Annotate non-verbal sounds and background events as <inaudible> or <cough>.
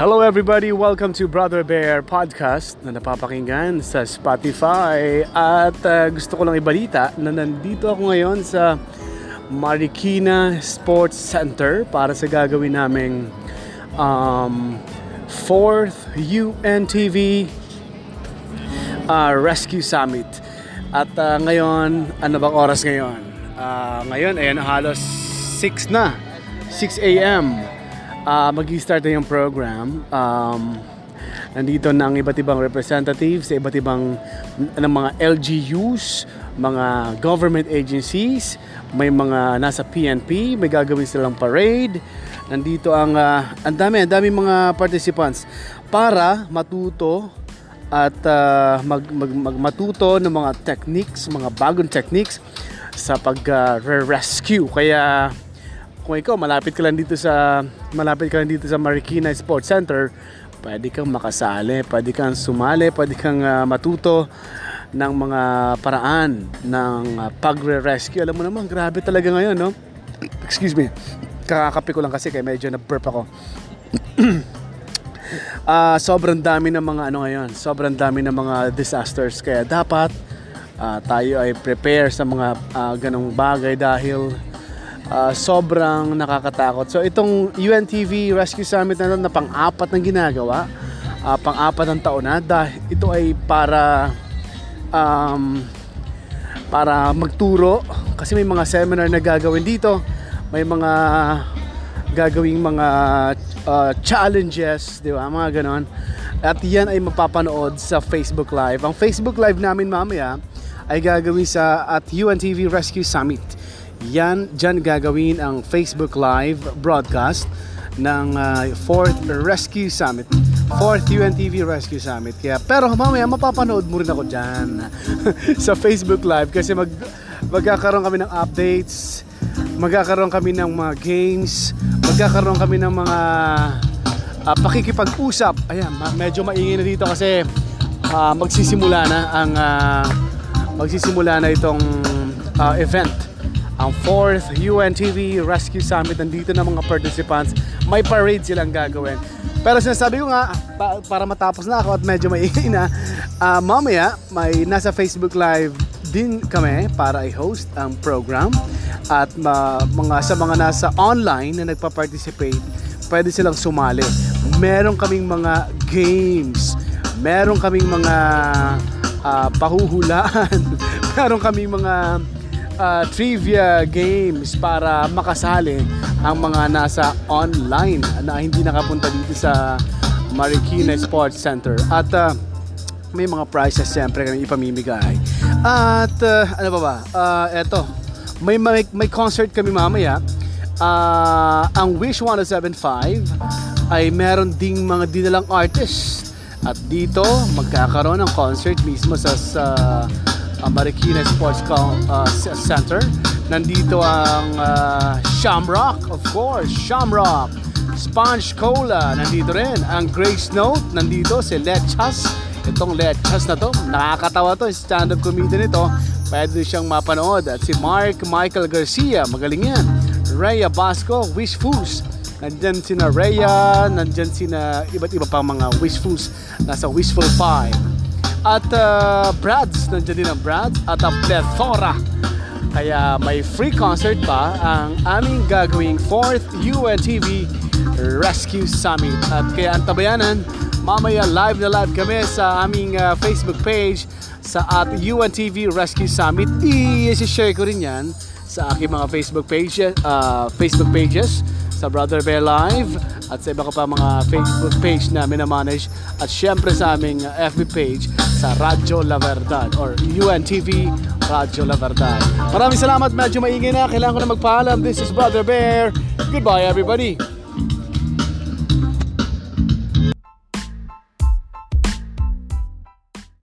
Hello everybody, welcome to Brother Bear Podcast na napapakinggan sa Spotify at uh, gusto ko lang ibalita na nandito ako ngayon sa Marikina Sports Center para sa gagawin naming um, 4th UNTV uh, Rescue Summit. At uh, ngayon, ano bang oras ngayon? Uh, ngayon, ayan, halos 6 na. 6 a.m. Uh, mag-start na yung program. Um, nandito na ang iba't ibang representatives sa iba't ibang ng mga LGUs, mga government agencies, may mga nasa PNP, may gagawin silang parade. Nandito ang uh, ang dami, ang dami mga participants para matuto at uh, mag, mag, mag matuto ng mga techniques, mga bagong techniques sa pag-rescue. Uh, Kaya kung ikaw malapit ka lang dito sa malapit ka lang dito sa Marikina Sports Center, pwede kang makasali, pwede kang sumali, pwede kang uh, matuto ng mga paraan ng uh, pagre-rescue. Alam mo naman, grabe talaga ngayon, no? Excuse me. Kakakape ko lang kasi kaya medyo na-burp ako. uh, <clears throat> sobrang dami ng mga ano ngayon, sobrang dami ng mga disasters kaya dapat uh, tayo ay prepare sa mga uh, ganong bagay dahil uh, sobrang nakakatakot. So itong UNTV Rescue Summit na na pang-apat ng ginagawa, uh, pang-apat ng taon na dahil ito ay para um, para magturo kasi may mga seminar na gagawin dito, may mga gagawing mga uh, challenges, di ba? Mga ganon. At yan ay mapapanood sa Facebook Live. Ang Facebook Live namin mamaya ay gagawin sa at UNTV Rescue Summit. Yan, dyan gagawin ang Facebook Live broadcast ng uh, 4th Rescue Summit. 4th UNTV Rescue Summit. Kaya, pero mamaya mapapanood mo rin ako dyan <laughs> sa Facebook Live kasi mag, magkakaroon kami ng updates, magkakaroon kami ng mga games, magkakaroon kami ng mga uh, pakikipag-usap. Ayan, medyo maingay na dito kasi uh, magsisimula na ang uh, magsisimula na itong uh, event ang 4th UNTV Rescue Summit. Nandito na mga participants. May parade silang gagawin. Pero sinasabi ko nga, pa, para matapos na ako at medyo maingay na, uh, mamaya may nasa Facebook Live din kami para i-host ang program. At uh, mga, sa mga nasa online na nagpa-participate, pwede silang sumali. Meron kaming mga games. Meron kaming mga uh, pahuhulaan. <laughs> Meron kaming mga uh, trivia games para makasali ang mga nasa online na hindi nakapunta dito sa Marikina Sports Center. At uh, may mga prizes siyempre kami ipamimigay. At uh, ano ba ba? Uh, eto, may, may, may concert kami mamaya. Uh, ang Wish 1075 ay meron ding mga dinalang artist. At dito, magkakaroon ng concert mismo sa, sa uh, Marikina Sports uh, Center. Nandito ang uh, Shamrock, of course, Shamrock. Sponge Cola, nandito rin. Ang Grace Note, nandito si Lechas. Itong Lechas na to, nakakatawa to, stand-up comedian ito. Pwede siyang mapanood. At si Mark Michael Garcia, magaling yan. Rhea Basco, Wish Foods. Nandyan sina Rhea, nandyan sina iba't iba pang mga Wishfuls nasa Wishful 5. At uh, Brads, nandiyan din ang Brads at ang Plethora. Kaya may free concert pa ang aming gagawing 4th UNTV Rescue Summit. At kaya ang tabayanan, mamaya live na live kami sa aming uh, Facebook page sa at UNTV Rescue Summit. I-share ko rin yan sa aking mga Facebook pages, uh, Facebook pages sa Brother Bear Live at sa iba ka pa mga Facebook page na minamanage at syempre sa aming FB page sa Radyo La Verdad or UNTV Radyo La Verdad. Maraming salamat, medyo maingay na. Kailangan ko na magpaalam. This is Brother Bear. Goodbye everybody.